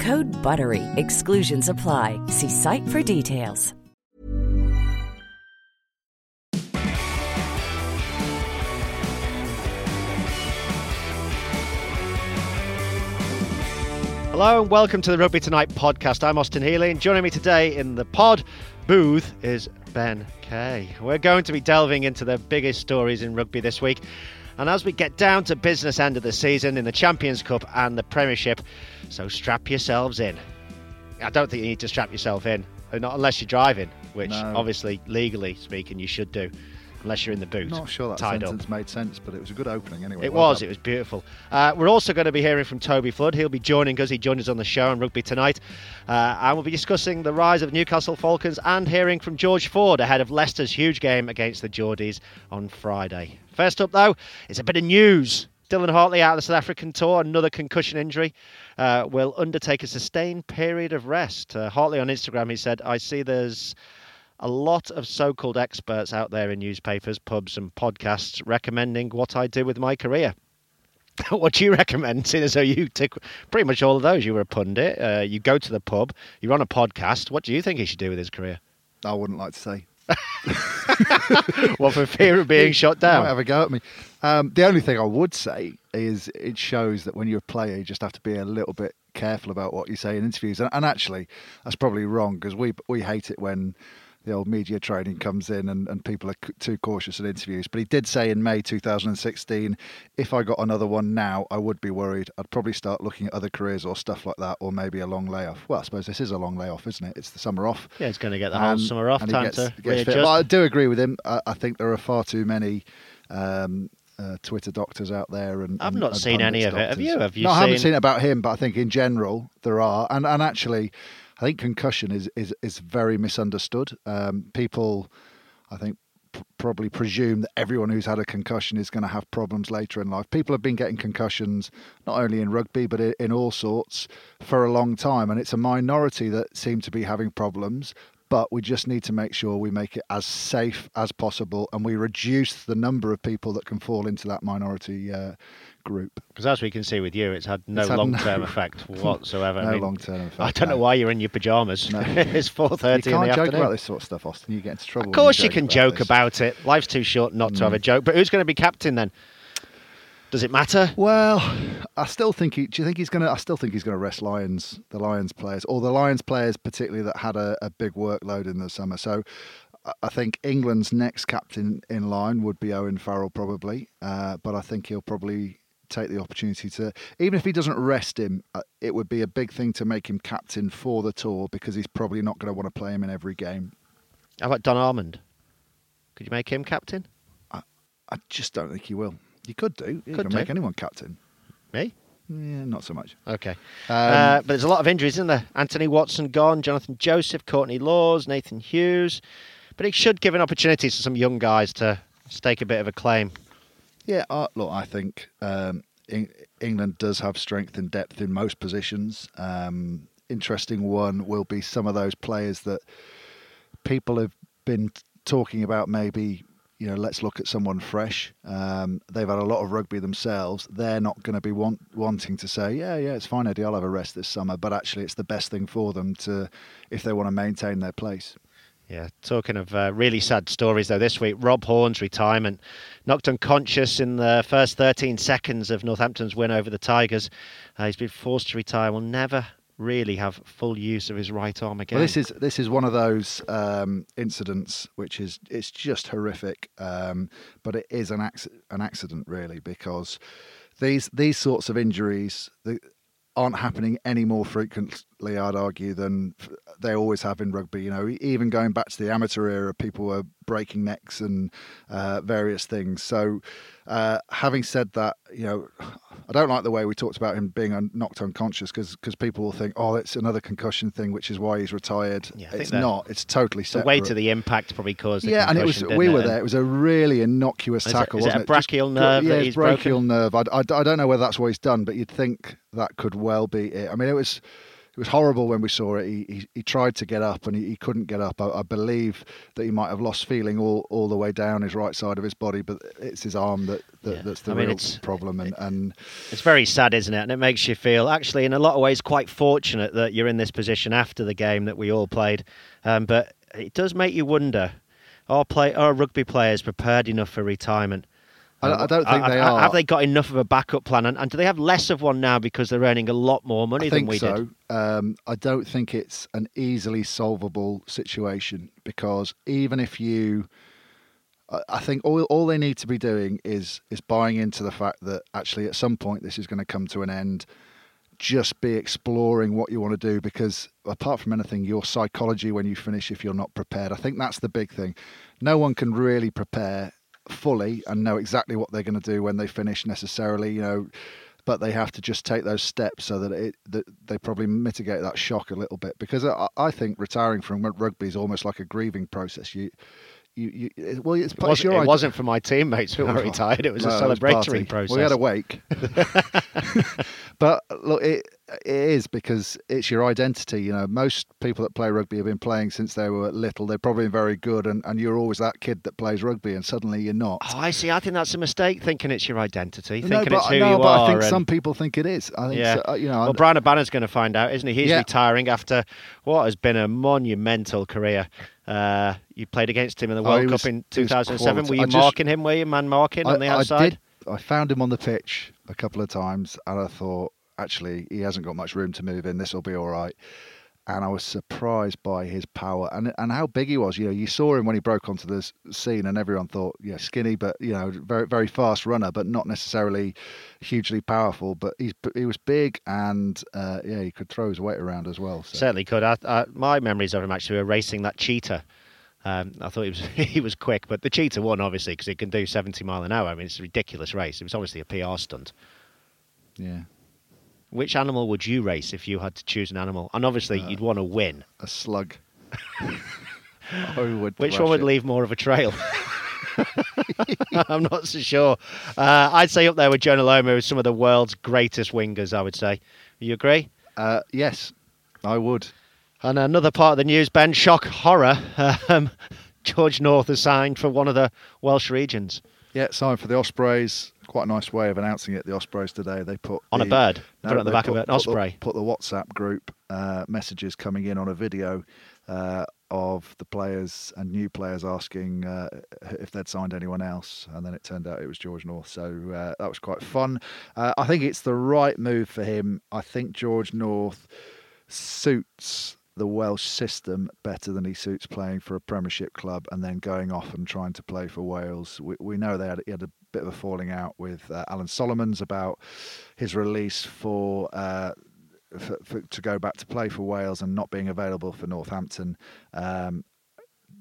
Code BUTTERY. Exclusions apply. See site for details. Hello and welcome to the Rugby Tonight podcast. I'm Austin Healey, and joining me today in the pod booth is Ben Kay. We're going to be delving into the biggest stories in rugby this week. And as we get down to business end of the season in the Champions Cup and the Premiership, so strap yourselves in. I don't think you need to strap yourself in, not unless you're driving, which No. obviously, legally speaking, you should do, unless you're in the boot. Not sure that sentence up. made sense, but it was a good opening anyway. It Well was. done. It was beautiful. Uh, we're also going to be hearing from Toby Flood. He'll be joining us. He joined us on the show on Rugby Tonight. Uh, and we'll be discussing the rise of Newcastle Falcons and hearing from George Ford ahead of Leicester's huge game against the Geordies on Friday. First up, though, is a bit of news. Dylan Hartley out of the South African tour, another concussion injury, uh, will undertake a sustained period of rest. Uh, Hartley on Instagram, he said, I see there's a lot of so-called experts out there in newspapers, pubs, and podcasts recommending what I do with my career. what do you recommend? Seeing as though you tick pretty much all of those. You were a pundit. Uh, you go to the pub. You're on a podcast. What do you think he should do with his career? I wouldn't like to say. Well, for fear of being shot Might down. have a go at me. Um, the only thing I would say is it shows that when you're a player, you just have to be a little bit careful about what you say in interviews. And, and actually, that's probably wrong because we we hate it when the old media training comes in and, and people are c- too cautious in interviews. But he did say in May 2016, if I got another one now, I would be worried. I'd probably start looking at other careers or stuff like that, or maybe a long layoff. Well, I suppose this is a long layoff, isn't it? It's the summer off. Yeah, he's going to get the whole Um, summer off. Time gets- to gets. But I do agree with him. I, I think there are far too many um, uh, Twitter doctors out there, and I've not and seen any of it. Have you? Have you no, I haven't seen- seen it about him, but I think in general there are, and and actually, I think concussion is is is very misunderstood. Um, people, I think. p- Probably presume that everyone who's had a concussion is going to have problems later in life. People have been getting concussions not only in rugby but i- in all sorts for a long time, and it's a minority that seem to be having problems but we just need to make sure we make it as safe as possible and we reduce the number of people that can fall into that minority uh, group. Because as we can see with you, it's had no It's had long-term no- effect whatsoever. I no mean, long-term effect. I don't know why you're in your pajamas. No. it's 4.30 in the afternoon. You can't joke about this sort of stuff, Austin. You get into trouble. Of course, you joke can about joke this. about it. Life's too short not to have a Mm. joke. But who's going to be captain then? Does it matter? Well, I still think. He, do you think he's going to? I still think he's going to rest Lions, the Lions players, or the Lions players particularly that had a, a big workload in the summer. So, I- I think England's next captain in line would be Owen Farrell, probably. Uh, but I think he'll probably take the opportunity to, even if he doesn't rest him, uh, it would be a big thing to make him captain for the tour because he's probably not going to want to play him in every game. How about Don Armand? Could you make him captain? I, I just don't think he will. You could do. You Could do. make anyone captain. Me? Yeah, not so much. Okay. Um, uh, but there's a lot of injuries, isn't there? Anthony Watson gone, Jonathan Joseph, Courtney Lawes, Nathan Hughes. But it should give an opportunity to some young guys to stake a bit of a claim. Yeah, uh, look, I think um, Eng- England does have strength and depth in most positions. Um, interesting one will be some of those players that people have been talking about. Maybe you know, let's look at someone fresh. Um, they've had a lot of rugby themselves. They're not going to be want, wanting to say, yeah, yeah, it's fine, Eddie, I'll have a rest this summer. But actually, it's the best thing for them to if they want to maintain their place. Yeah, talking of uh, really sad stories though, this week Rob Horne's retirement knocked unconscious in the first 13 seconds of Northampton's win over the Tigers. Uh, he's been forced to retire. Will never really have full use of his right arm again. Well, this is this is one of those um, incidents which is it's just horrific, um, but it is an ac- an accident really because these these sorts of injuries aren't happening any more frequently. I'd argue than they always have in rugby. You know, even going back to the amateur era, people were breaking necks and uh, various things. So, uh, having said that, you know, I don't like the way we talked about him being un- knocked unconscious because people will think, oh, it's another concussion thing, which is why he's retired. Yeah, it's not. It's totally separate. the weight of the impact probably caused. Yeah, and it was we didn't were there. It was a really innocuous Is it- tackle. is it a wasn't brachial Just- nerve Yeah, brachial broken? nerve. I, I, I don't know whether that's what he's done, but you'd think that could well be it. I mean, it was it was horrible when we saw it. He he, he tried to get up and he, he couldn't get up. I, I believe that he might have lost feeling all, all the way down his right side of his body, but it's his arm that, that Yeah. that's the I mean, real problem. And, and It's very sad, isn't it? And it makes you feel, actually, in a lot of ways, quite fortunate that you're in this position after the game that we all played. Um, but it does make you wonder: are play are rugby players prepared enough for retirement? I- I don't think have- they are. Have they got enough of a backup plan? And, and do they have less of one now because they're earning a lot more money I than we so. did? Um, I don't think it's an easily solvable situation because even if you, I- I think all all they need to be doing is is buying into the fact that actually at some point this is going to come to an end. Just be exploring what you want to do because apart from anything, your psychology when you finish, if you're not prepared, I think that's the big thing. No one can really prepare fully and know exactly what they're going to do when they finish necessarily. You know, but they have to just take those steps so that it that they probably mitigate that shock a little bit because I, I think retiring from rugby is almost like a grieving process. You, you, you well, it's, It wasn't, it wasn't for my teammates who were retired. It was a no, it celebratory party. process. We had a wake, but look, it it is because it's your identity. You know, most people that play rugby have been playing since they were little. They're probably very good, and, and you're always that kid that plays rugby, and suddenly you're not. Oh, I see. I think that's a mistake. Thinking it's your identity, no, thinking but, it's who no, you but are. I think and- some people think it is. I think, Yeah. so, uh, you know, Well, Bryan Habana's going to find out, isn't he? He's Yeah. retiring after what has been a monumental career. Uh, you played against him in the Oh, World Cup in 2007. Were you just- marking him? Were you man marking on the outside? I did. I found him on the pitch a couple of times, and I thought, actually, he hasn't got much room to move in. This will be all right. And I was surprised by his power and and how big he was. You know, you saw him when he broke onto the scene, and everyone thought, yeah, skinny, but you know, very very fast runner, but not necessarily hugely powerful. But he's he was big, and uh, yeah, he could throw his weight around as well. So. Certainly could. I, I, my memories of him actually were racing that cheetah. Um, I thought he was he was quick, but the cheetah won obviously because he can do 70 mile an hour. I mean, it's a ridiculous race. It was obviously a PR stunt. Yeah, Which animal would you race if you had to choose an animal? And obviously, Uh, you'd want to win. a slug. Would Which one would it. leave more of a trail? I'm not so sure. Uh, I'd say up there with Jonah Lomu is some of the world's greatest wingers. I would say. You agree? Uh, yes, I would. And another part of the news, Ben, shock horror. Um, George North has signed for one of the Welsh regions Yeah, signed for the Ospreys. Quite a nice way of announcing it. The Ospreys today they put on a bird. No, put it on the back of put- an put the- osprey. Put the WhatsApp group uh, messages coming in on a video uh, of the players and new players asking uh, if they'd signed anyone else, and then it turned out it was George North. So uh, that was quite fun. Uh, I think it's the right move for him. I think George North suits the Welsh system better than he suits playing for a Premiership club and then going off and trying to play for Wales. We, we know they had, he had a bit of a falling out with uh, Alan Solomons about his release for, uh, for, for to go back to play for Wales and not being available for Northampton. Um,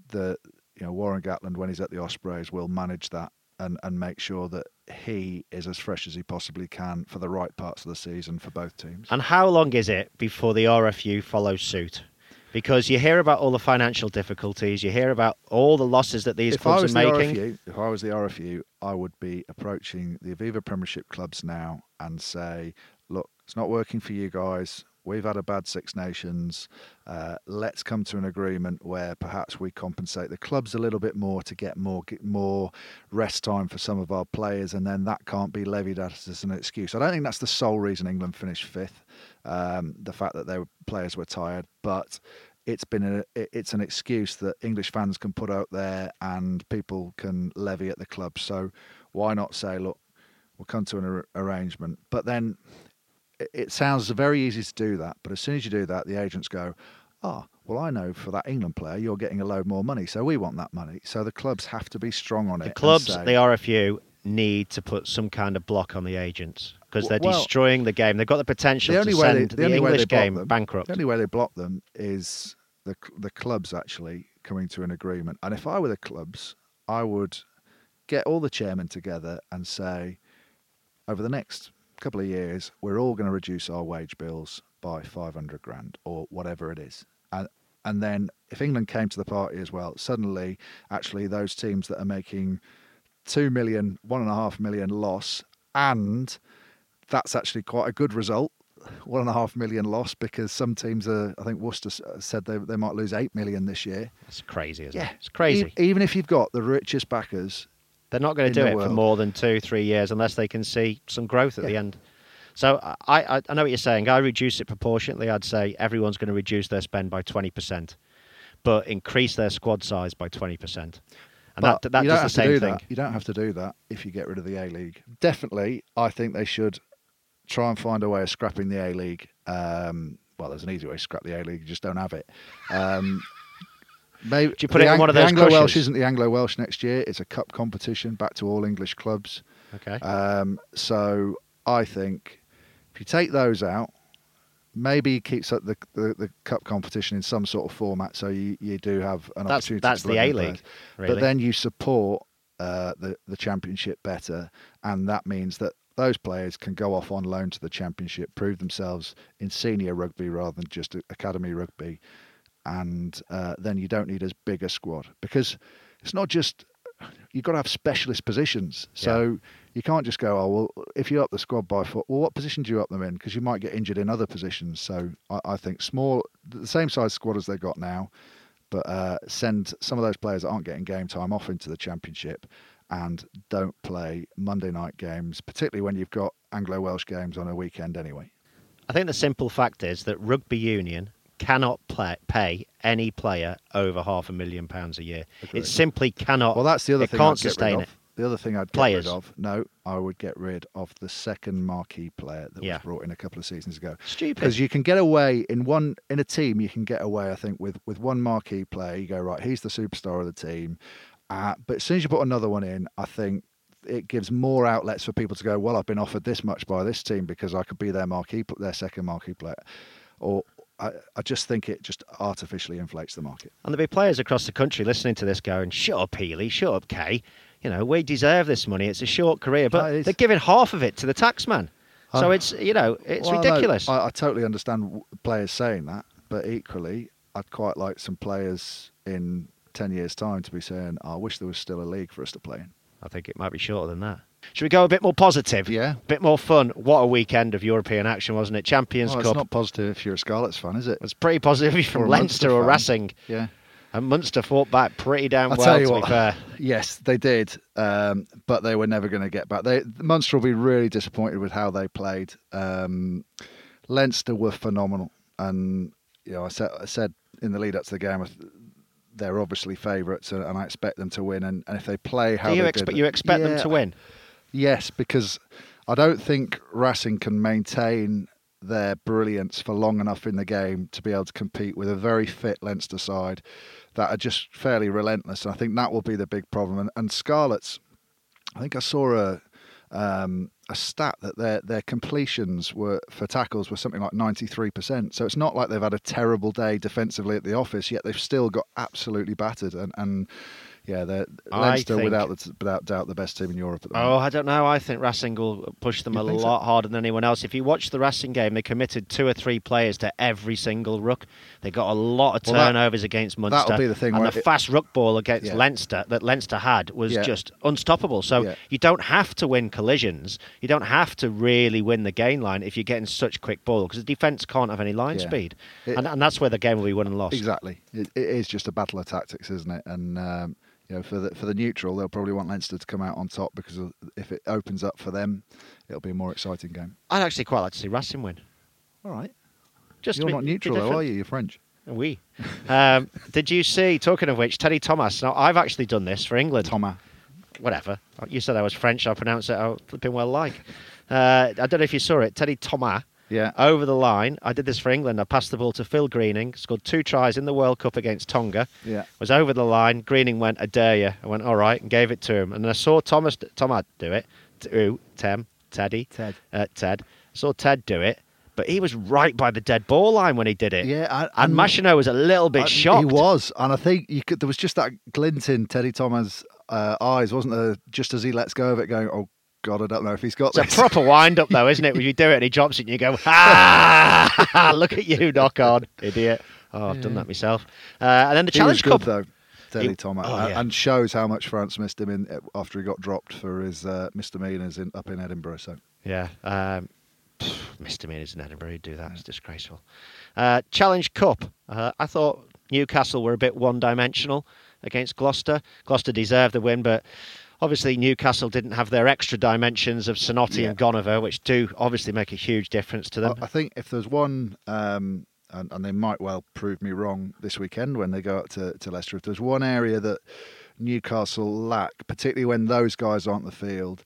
the you know Warren Gatland when he's at the Ospreys will manage that and and make sure that he is as fresh as he possibly can for the right parts of the season for both teams. And how long is it before the RFU follows suit? Because you hear about all the financial difficulties, you hear about all the losses that these if I clubs was are the making. RFU, if I was the RFU, I would be approaching the Aviva Premiership clubs now and say, look, it's not working for you guys. We've had a bad Six Nations. Uh, let's come to an agreement where perhaps we compensate the clubs a little bit more to get more get more rest time for some of our players, and then that can't be levied at us as an excuse. I don't think that's the sole reason England finished fifth. Um, the fact that their players were tired, but it's been a it's an excuse that English fans can put out there and people can levy at the club. So why not say, look, we'll come to an ar- arrangement, but then it, sounds very easy to do that, but as soon as you do that, the agents go, "Ah, well, I know for that England player, you're getting a load more money, so we want that money." So the clubs have to be strong on it. The clubs, say- a few, need to put some kind of block on the agents because they're Well- destroying the game. They've got the potential the only to way send they, the, only English game them, bankrupt. The only way they block them is the the clubs actually coming to an agreement. And if I were the clubs, I would get all the chairmen together and say, over the next couple of years, we're all going to reduce our wage bills by 500 grand or whatever it is. And and then if England came to the party as well, suddenly actually those teams that are making two million, one and a half million loss, and that's actually quite a good result. One and a half million loss because some teams are. I think Worcester said they they might lose eight million this year. It's crazy, isn't Yeah, it? It's crazy. E- even if you've got the richest backers, They're not going to do it for more than two, three years unless they can see some growth at the end. So I, I, I know what you're saying. I reduce it proportionately. I'd say everyone's going to reduce their spend by 20%, but increase their squad size by 20%. And but that, that does the same do thing. that. You don't have to do that if you get rid of the A League. Definitely, I think they should try and find a way of scrapping the A League. Um, well, there's an easy way to scrap the A League. You just don't have it. Um, maybe Do you put it in Ang- one of those Anglo Welsh isn't the Anglo Welsh next year. It's a cup competition back to all English clubs. Okay. Um, so I think if you take those out, maybe keeps up the, the, the cup competition in some sort of format, so you, you do have an That's- opportunity. that's the bring A-League, really. But then you support uh, the the championship better, and that means that those players can go off on loan to the championship, prove themselves in senior rugby rather than just academy rugby, and uh, then you don't need as big a squad because it's not just you've got to have specialist positions. So you can't just go, oh well, if you up the squad by foot, well, what position do you up them in? Because you might get injured in other positions. So I, I think small, the same size squad as they've got now, but uh, send some of those players that aren't getting game time off into the championship and don't play Monday night games, particularly when you've got Anglo Welsh games on a weekend anyway. I think the simple fact is that rugby union cannot play, pay any player over half a million pounds a year. Agreed. It simply cannot. Well, that's the other it thing can't I'd sustain it. The other thing I'd get Players. rid of, no, I would get rid of the second marquee player that Yeah. was brought in a couple of seasons ago. Stupid. Because you can get away in one in a team, you can get away. I think with with one marquee player, you go right. He's the superstar of the team. Uh, but as soon as you put another one in, I think it gives more outlets for people to go. Well, I've been offered this much by this team because I could be their marquee, their second marquee player, or I, I just think it just artificially inflates the market. And there'll be players across the country listening to this going, shut up, Healey, shut up, Kay. You know, we deserve this money. It's a short career. But they're giving half of it to the taxman. So it's, you know, it's Well, no, ridiculous. I, I totally understand players saying that, but equally, I'd quite like some players in 10 years' time to be saying, I wish there was still a league for us to play in. I think it might be shorter than that. Should we go a bit more positive? Yeah. A bit more fun. What a weekend of European action, wasn't it? Champions Well, Cup. it's not positive if you're a Scarlets fan, is it? It was pretty positive Or from Leinster or. Racing. Yeah. And Munster fought back pretty damn I'll well, tell you to what. be fair. Yes, they did, um, but they were never going to get back. They Munster will be really disappointed with how they played. Um, Leinster were phenomenal, and you know I said I said in the lead up to the game, they're obviously favourites, and, and I expect them to win. And, and if they play how Do you they expect did, you expect them to win? Yes, because I don't think Racing can maintain their brilliance for long enough in the game to be able to compete with a very fit Leinster side that are just fairly relentless. And I think that will be the big problem. And, and Scarlets, I think I saw a um, a stat that their their completions were for tackles were something like ninety three percent. So it's not like they've had a terrible day defensively at the office, yet they've still got absolutely battered. And, and yeah, they're Leinster think- without the, without doubt the best team in Europe at the Oh. I don't know. I think Racing will push them You a think so? lot harder than anyone else. If you watch the Racing game, they committed two or three players to every single ruck. They got a lot of Well, that- turnovers against Munster. that'll be the thing And the it- fast ruck ball against Yeah. Leinster that Leinster had was Yeah. just unstoppable. So Yeah. you don't have to win collisions. You don't have to really win the gain line if you're getting such quick ball because the defence can't have any line speed. It- and, and that's where the game will be won and lost. Exactly. It, it is just a battle of tactics, isn't it? And um, you know, for the for the neutral, they'll probably want Leinster to come out on top because if it opens up for them, it'll be a more exciting game. I'd actually quite like to see Racing win. All right. Just You're not neutral, though, are you? You're French. We. Um, did you see, talking of which, Teddy Thomas? Now, I've actually done this for England. Thomas. Whatever. You said I was French, I pronounce it, I flipping well like. Uh, I don't know if you saw it. Teddy Thomas Yeah. over the line. I did this for England. I passed the ball to Phil Greening, scored two tries in the World Cup against Tonga. Yeah. Was over the line. Greening went, I dare you. I went, all right, and gave it to him. And then I saw Thomas, Tom had do it. Who? Tem, Teddy. Ted. Uh, Ted. I saw Ted do it, but he was right by the dead ball line when he did it. Yeah, I- and and- Machenaud was a little bit Uh, shocked. He was, and I think you could, there was just that glint in Teddy Thomas' uh, eyes, wasn't there? Just as he lets go of it, going, "Oh God, I don't know if he's got It's a proper wind up, though, isn't it? When you do it and he drops it and you go, ah, look at you, knock on, idiot. Oh, I've done that myself. Uh, and then the he Challenge was good Cup. though, Teddy He- Thomas, oh, and- yeah. and shows how much France missed him in after he got dropped for his uh, misdemeanors in up in Edinburgh. So Yeah. Um, pff, misdemeanors in Edinburgh, he'd do that. It's disgraceful. Uh, Challenge Cup. Uh, I thought Newcastle were a bit one dimensional against Gloucester. Gloucester deserved the win, but obviously Newcastle didn't have their extra dimensions of Sinoti Yeah. and Goneva, which do obviously make a huge difference to them. I, I think if there's one, um, and, and they might well prove me wrong this weekend when they go up to, to Leicester, if there's one area that Newcastle lack, particularly when those guys aren't the field.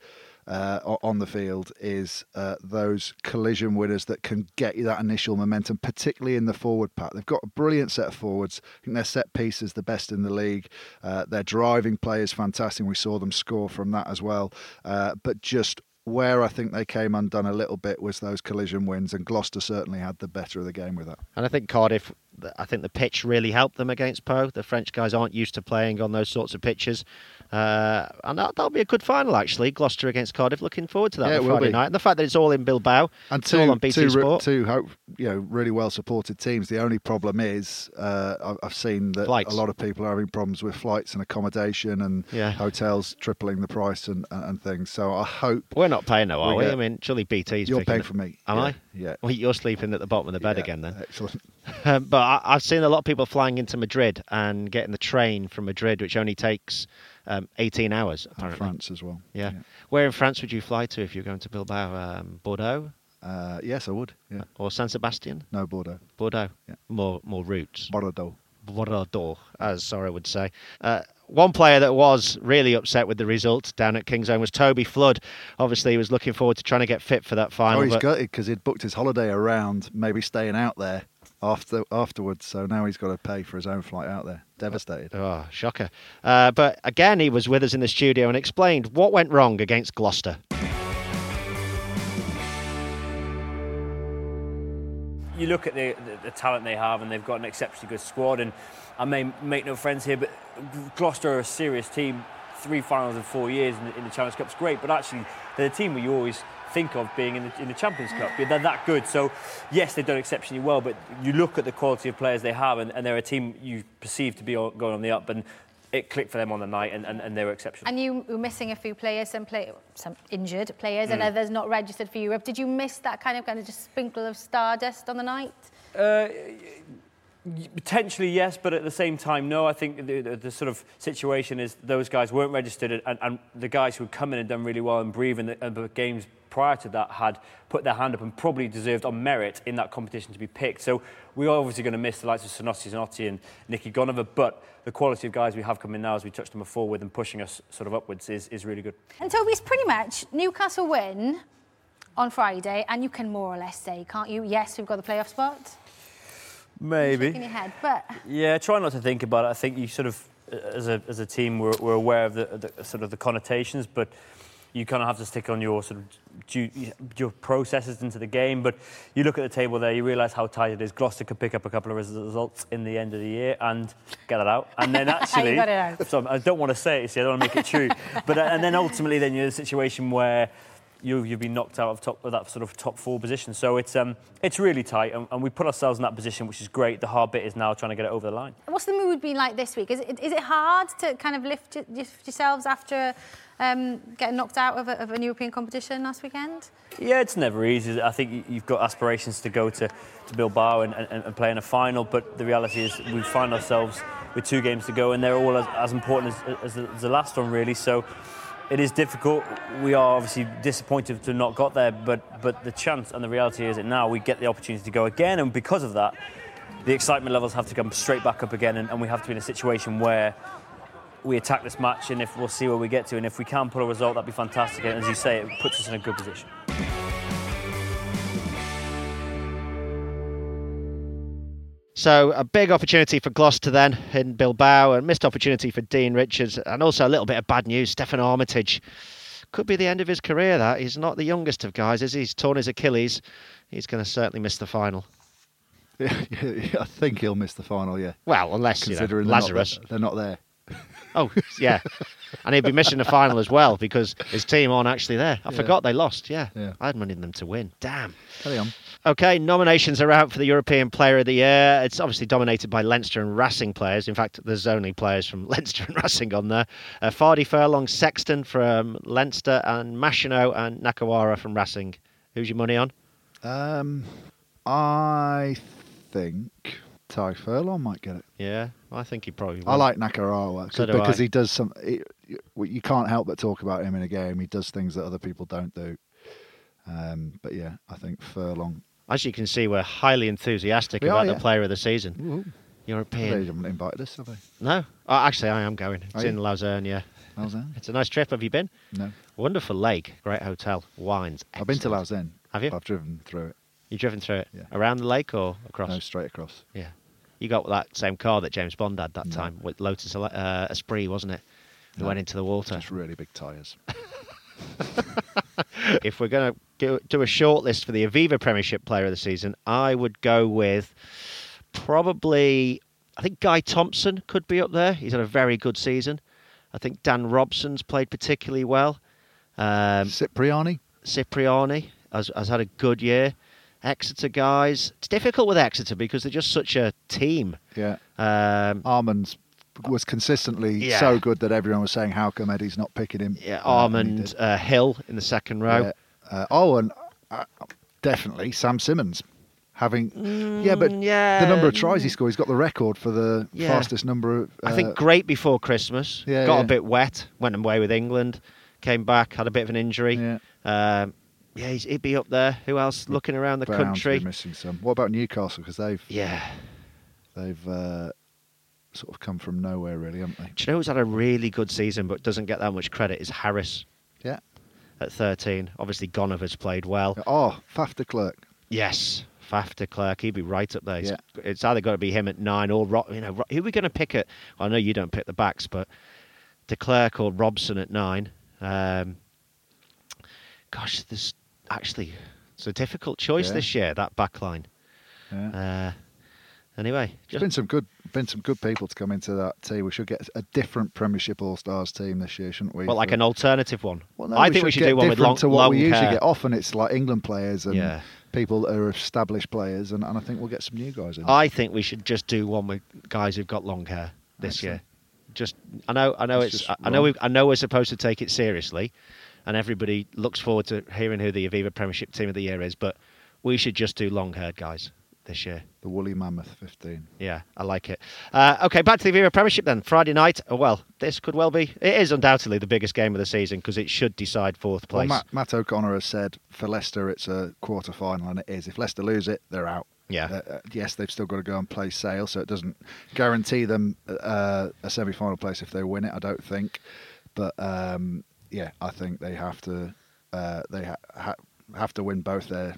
Uh, on the field is uh, those collision winners that can get you that initial momentum, particularly in the forward pack. They've got a brilliant set of forwards. I think their set piece is the best in the league. Uh, their driving play is fantastic. We saw them score from that as well. Uh, but just where I think they came undone a little bit was those collision wins, and Gloucester certainly had the better of the game with that. And I think Cardiff, I think the pitch really helped them against Pau. The French guys aren't used to playing on those sorts of pitches. Uh, and that, that'll be a good final, actually. Gloucester against Cardiff. Looking forward to that Yeah, on Friday night. And the fact that it's all in Bilbao, And it's two, all on BT two, Sport. two hope, you know, really well supported teams. The only problem is uh, I've- seen that Flights. a lot of people are having problems with flights and accommodation and Yeah. hotels tripling the price and, and, things. So I hope We're not paying though, are We get- I mean, surely BT's you're paying it. for me. Am yeah. I? Yeah. Well, you're sleeping at the bottom of the bed again then. Excellent. Um, but I, I've seen a lot of people flying into Madrid and getting the train from Madrid, which only takes um, 18 hours, apparently. France as well. Yeah. Where in France would you fly to if you're going to Bilbao? Um, Bordeaux Uh, yes, I would. Yeah. or San Sebastian? No Bordeaux. Bordeaux. Yeah. More more routes. Bordeaux. Bordeaux, as Sora would say. Uh, one player that was really upset with the result down at Kingsholm was Toby Flood. Obviously, he was looking forward to trying to get fit for that final. Oh, he's gutted because he'd booked his holiday around maybe staying out there after afterwards. So now he's got to pay for his own flight out there. Devastated. Oh, shocker. Uh, but again, he was with us in the studio and explained what went wrong against Gloucester. you look at the, the, the talent they have, and they've got an exceptionally good squad. And I may make no friends here, but Gloucester are a serious team. Three finals in four years in the, in the Challenge Cup's great, but actually they're the team where you always think of being in the, in the Champions Cup. They're that good. So yes, they've done exceptionally well, but you look at the quality of players they have, and, and they're a team you perceive to be going on the up. And it clicked for them on the night, and, and, and they were exceptional. And you were missing a few players, some play, some injured players, Mm. and others not registered for Europe. Did you miss that kind of kind of just sprinkle of stardust on the night? Uh, Potentially yes, but at the same time no. I think the, the, the sort of situation is those guys weren't registered, and, and the guys who had come in and done really well and breathe in the, and the games prior to that had put their hand up and probably deserved on merit in that competition to be picked. So we are obviously going to miss the likes of Sinoti Sinoti and Niki Goneva, but the quality of guys we have coming now, as we touched on before, with them pushing us sort of upwards, is, is really good. And Toby's pretty much Newcastle win on Friday, and you can more or less say, can't you? Yes, we've got the playoff spot. Maybe. Shaking your head, but Yeah, try not to think about it. I think you sort of, as a, as a team, we're, we're aware of the, the sort of the connotations, but you kind of have to stick on your sort of your processes into the game. But you look at the table there, you realise how tight it is. Gloucester could pick up a couple of results in the end of the year and get it out. And then actually, got it out. so I don't want to say it, see, I don't want to make it true. but uh, and then ultimately, then you're in a situation where you, you've been knocked out of top of that sort of top four position. So it's um, it's really tight, and, and we put ourselves in that position, which is great. The hard bit is now trying to get it over the line. what's the mood been like this week? Is it, is it hard to kind of lift, lift yourselves after um, getting knocked out of, a, of an European competition last weekend? Yeah, it's never easy. I think you- you've got aspirations to go to, to Bilbao and, and, and play in a final, but the reality is we find ourselves with two games to go, and they're all as, as important as, as, the, as the last one, really. So it is difficult. We are obviously disappointed to not got there, but but the chance and the reality is that now we get the opportunity to go again, and because of that, the excitement levels have to come straight back up again, and, and we have to be in a situation where we attack this match, and if we'll see where we get to, and if we can pull a result, that'd be fantastic. And as you say, it puts us in a good position. So a big opportunity for Gloucester then in Bilbao, and missed opportunity for Dean Richards, and also a little bit of bad news. Steffon Armitage could be the end of his career. That he's not the youngest of guys, is he? He's torn his Achilles. He's going to certainly miss the final. Yeah, yeah, I think he'll miss the final. Yeah, Well, unless you know, considering Lazarus. they're not, they're not Oh, yeah. and he'd be missing the final as well because his team aren't actually there. I Yeah. forgot they lost. Yeah. Yeah. I had money in them to win. Damn. Carry on. Okay, nominations are out for the European Player of the Year. It's obviously dominated by Leinster and Racing players. In fact, there's only players from Leinster and Racing on there. Uh, Fardy Furlong, Sexton from Leinster, and Machenaud and Nakarawa from Racing. Who's your money on? Um, I think Tadhg Furlong might get it. Yeah, I think he probably will. I like Nakarawa So because I. he does some. He, you can't help but talk about him in a game. He does things that other people don't do. Um, but yeah, I think Furlong. As you can see, we're highly enthusiastic We about are, the. Player of the Season. Ooh, they European. haven't invited us, have they? No? Oh, actually, I am going. It's Are in you? Lausanne, yeah. Lausanne? It's a nice trip. Have you been? No, Wonderful lake, great hotel, wines. I've been to. Lausanne. Have you? I've driven through it. You've driven through it Yeah. around the lake or across? No, straight across. Yeah. You got that same car that James Bond had that No. time with Lotus uh, Esprit, wasn't it? We No. went into the water. Just really big tyres. if we're going to do a short list for the Aviva Premiership Player of the Season, I would go with probably. I think Guy Thompson could be up there. He's had a very good season. I think Dan Robson's played particularly well. Um, Cipriani. Cipriani has, has had a good year. Exeter guys, it's difficult with Exeter because they're just such a team. Yeah. Um, Armand's was consistently Yeah. so good that everyone was saying, "How come Eddie's not picking him?" yeah, Uh, Armand did. uh, Hill in the second row. Yeah. Uh, oh, and uh, definitely Sam Simmonds. Having, yeah, but Mm, yeah, the number of tries he scored, he's got the record for the Yeah. fastest number. Of, I think uh, great before Christmas. Yeah, got a bit wet. Went away with England. Came back. Had a bit of an injury. Yeah. Um, yeah, he's, he'd be up there. Who else looking around the bound country? missing some. What about Newcastle? Because they've Yeah. they've uh, sort of come from nowhere, really, haven't they? Do you know who's had a really good season but doesn't get that much credit? Is Harris Yeah. at 13. Obviously, Goneva's played well. Oh, Faf de Klerk. Yes, Faf de Klerk, he'd be right up there. It's, Yeah. it's either got to be him at nine or Ro- you know Ro- who are we going to pick at? I know you don't pick the backs, but de Klerk or Robson at nine. Um, gosh, there's actually it's a difficult choice Yeah. this year. That back line. Yeah. Uh, anyway, There's been some good, been some good people to come into that team. We should get a different Premiership All Stars team this year, shouldn't we? well, like For- an alternative one. Well, no, I think we should do one with long, to what long we usually hair. get. Often it's like England players and Yeah. people that are established players, and, and I think we'll get some new guys in. I think we should just do one with guys who've got long hair this Excellent. year. Just, I know, I know It's it's, I know, we, I know we're supposed to take it seriously, and everybody looks forward to hearing who the Aviva Premiership Team of the Year is. But we should just do long-haired guys this year. the Woolly Mammoth 15. Yeah, I like it. Uh, okay, back to the Aviva Premiership then. Friday night. Oh, well, this could well be. It is undoubtedly the biggest game of the season because it should decide fourth Well, place. Matt, Matt O'Connor has said for Leicester it's a quarter final, and it is. If Leicester lose it, they're out. Yeah. Uh, uh, yes, they've still got to go and play Sale, so it doesn't guarantee them uh, a semi-final place if they win it. I don't think, but um, yeah, I think they have to. Uh, they ha- ha- have to win both their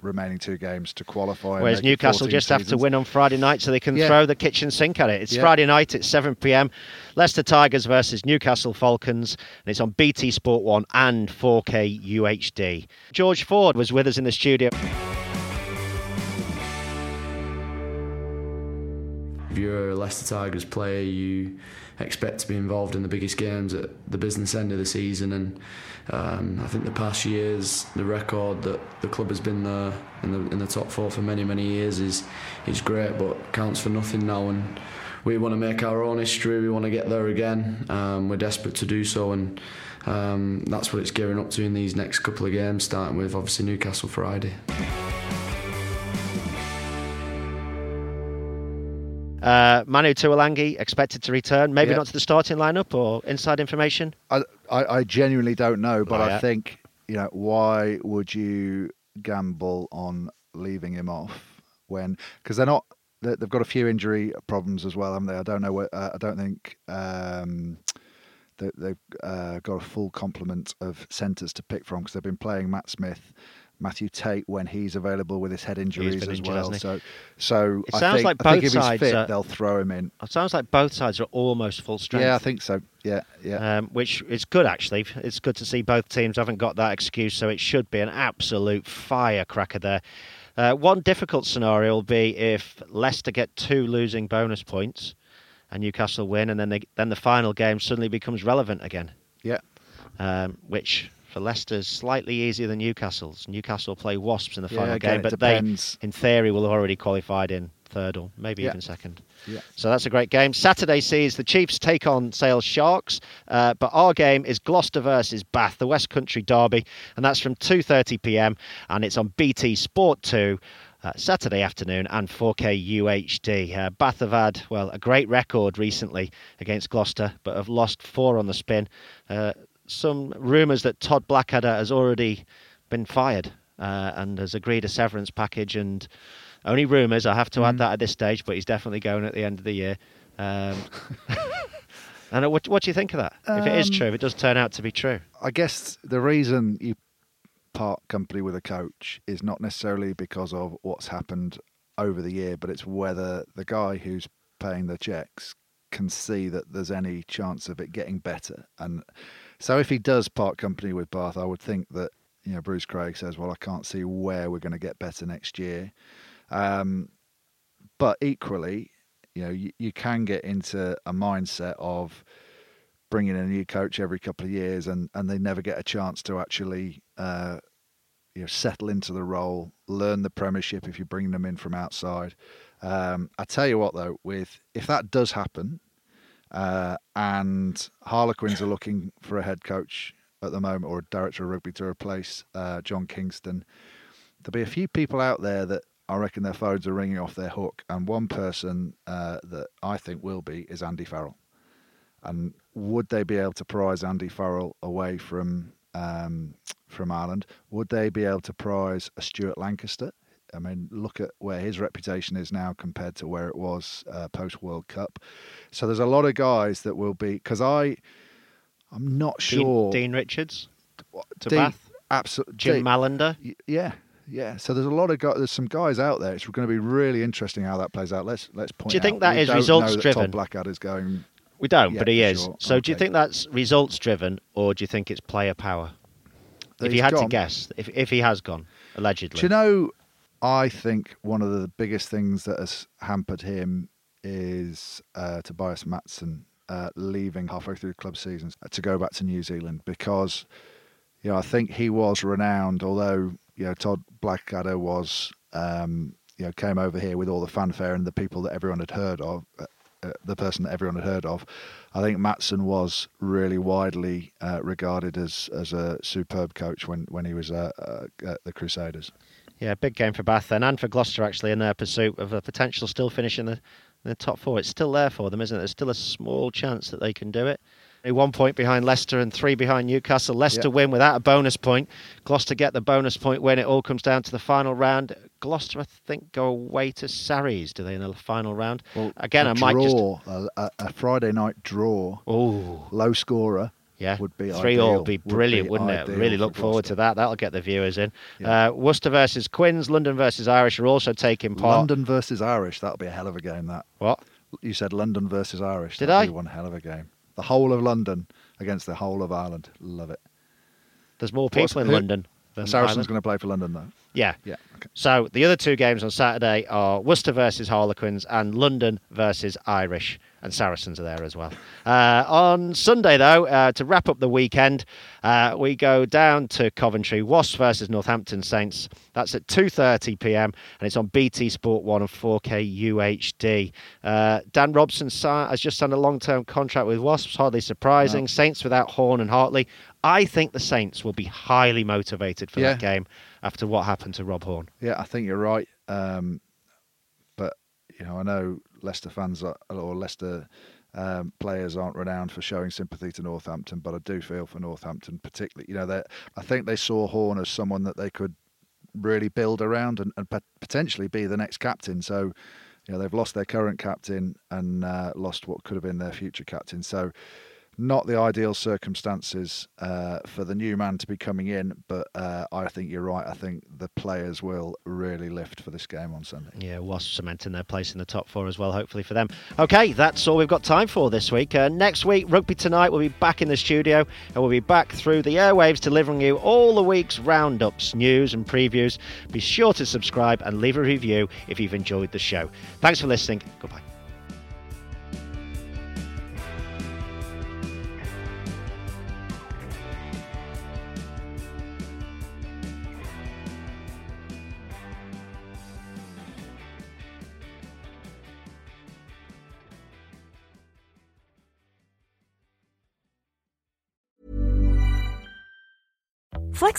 remaining two games to qualify. Whereas Newcastle 14 just have to win on Friday night so they can Yeah. throw the kitchen sink at it. It's Yeah. Friday night at 7 pm. Leicester Tigers versus Newcastle Falcons. And it's on BT Sport 1 and 4K UHD. George Ford was with us in the studio. If you're a Leicester Tigers player, you expect to be involved in the biggest games at the business end of the season. And um, I think the past years, the record that the club has been there in the in the top four for many many years is is great, but counts for nothing now. And we want to make our own history. We want to get there again. Um, we're desperate to do so, and um, that's what it's gearing up to in these next couple of games, starting with obviously Newcastle Friday. Uh, Manu Tuilagi expected to return, maybe Yeah. not to the starting lineup or inside information. I, I, I genuinely don't know, but I think you know why would you gamble on leaving him off when because they're not they- they've got a few injury problems as well, haven't they? I don't know. what- Uh, I don't think um, they, they've uh, got a full complement of centres to pick from because they've been playing Matt Smith, Matthew Tait when he's available with his head injuries as injured, well. So, so It I sounds think, like I think both if he's sides fit, are- they'll throw him in. It sounds like both sides are almost full strength. Yeah, I think so. Yeah, yeah. um, which is good actually. It's good to see both teams haven't got that excuse, so it should be an absolute firecracker there. Uh, one difficult scenario will be if Leicester get two losing bonus points and Newcastle win, and then they, then the final game suddenly becomes relevant again, yeah. um, which for Leicester is slightly easier than Newcastle's. Newcastle play Wasps in the Yeah, final again, game, but depends. they, in theory, will have already qualified in third or maybe Yeah. even second. Yeah. So that's a great game. Saturday sees the Chiefs take on Sales Sharks, uh, but our game is Gloucester versus Bath, the West Country derby, and that's from 2:30 p.m. and it's on BT Sport 2. Uh, Saturday afternoon and 4K UHD. Uh, Bath have had well a great record recently against Gloucester, but have lost four on the spin. Uh, some rumours that Todd Blackadder has already been fired uh, and has agreed a severance package and only rumours. I have to add that at this stage, but he's definitely going at the end of the year. Um, and what, what do you think of that? if it is Um, true, if it does turn out to be true, I guess the reason you part company with a coach is not necessarily because of what's happened over the year, but it's whether the guy who's paying the checks can see that there's any chance of it getting better. And so if he does part company with Bath, I would think that you know Bruce Craig says, "Well, I can't see where we're going to get better next year." Um, but equally, you know, you, you can get into a mindset of bringing in a new coach every couple of years, and, and they never get a chance to actually, uh, you know, settle into the role, learn the Premiership if you bring them in from outside. Um, I tell you what, though, with if that does happen, uh, and Harlequins are looking for a head coach at the moment or a director of rugby to replace uh, John Kingston, there'll be a few people out there that I reckon their phones are ringing off their hook, and one person uh, that I think will be is Andy Farrell. And would they be able to prize Andy Farrell away from um, from Ireland? Would they be able to prize a Stuart Lancaster? I mean, look at where his reputation is now compared to where it was uh, post World Cup. So there's a lot of guys that will be because I, I'm not Dean, sure. Dean Richards to Dean- Bath, absolutely. Jim Mallinder. Y- Yeah, yeah. So there's a lot of guys. There's some guys out there. It's going to be really interesting how that plays out. Let's let's point. Do you think that is results driven? Todd Blackadder's going. We don't, but he is. sure. So do you think that's results driven, or do you think it's player power? that if you had to guess, if if he has gone, allegedly. Do you know? I think one of the biggest things that has hampered him is uh, Tabai Matson uh, leaving halfway through the club season to go back to New Zealand because, you know, I think he was renowned. Although you know Todd Blackadder was, um, you know, came over here with all the fanfare and the people that everyone had heard of. Uh, uh, the person that everyone had heard of, I think Matson was really widely uh, regarded as as a superb coach when when he was uh, uh, at the Crusaders. Yeah, big game for Bath then, and for Gloucester actually in their pursuit of a potential still finish in the, in the top four. It's still there for them, isn't it? There's still a small chance that they can do it. One point behind Leicester and three behind Newcastle. Leicester Yeah. win without a bonus point. Gloucester get the bonus point when it all comes down to the final round. Gloucester, I think, go away to Sarries, do they, in the final round? Well, Again, a I might just. draw, a, a Friday night draw, Oh, low scorer. Yeah. would be Three all ideal, would be would brilliant, be wouldn't it? Really look forward to that. That'll get the viewers in. Yeah. Uh, Worcester versus Quins, London versus Irish are also taking part. London versus Irish. That'll be a hell of a game. That What? you said London versus Irish. Did That'll I? Be one hell of a game. The whole of London against the whole of Ireland. Love it. There's more What's- people in who- London than Saracens going to play for London though. Yeah. Yeah. Okay. So the other two games on Saturday are Worcester versus Harlequins and London versus Irish, and Saracens are there as well. Uh, on Sunday, though, uh, to wrap up the weekend, uh, we go down to Coventry, Wasps versus Northampton Saints. That's at 2:30 p.m. and it's on BT Sport One and 4K UHD. Uh, Dan Robson has just signed a long-term contract with Wasps. Hardly surprising. Saints without Horne and Hartley. I think the Saints will be highly motivated for that game after what happened to Rob Horne. Yeah, I think you're right. Um, but you know, I know Leicester fans are, or Leicester um, players aren't renowned for showing sympathy to Northampton, but I do feel for Northampton particularly. You know, that I think they saw Horne as someone that they could really build around and, and potentially be the next captain. So, you know, they've lost their current captain and uh, lost what could have been their future captain. So. Not the ideal circumstances uh, for the new man to be coming in, but uh, I think you're right. I think the players will really lift for this game on Sunday. Yeah, Wasps cementing their place in the top four as well, hopefully for them. Okay, that's all we've got time for this week. Uh, next week, Rugby Tonight, we'll be back in the studio and we'll be back through the airwaves delivering you all the week's roundups, news, and previews. Be sure to subscribe and leave a review if you've enjoyed the show. Thanks for listening. Goodbye.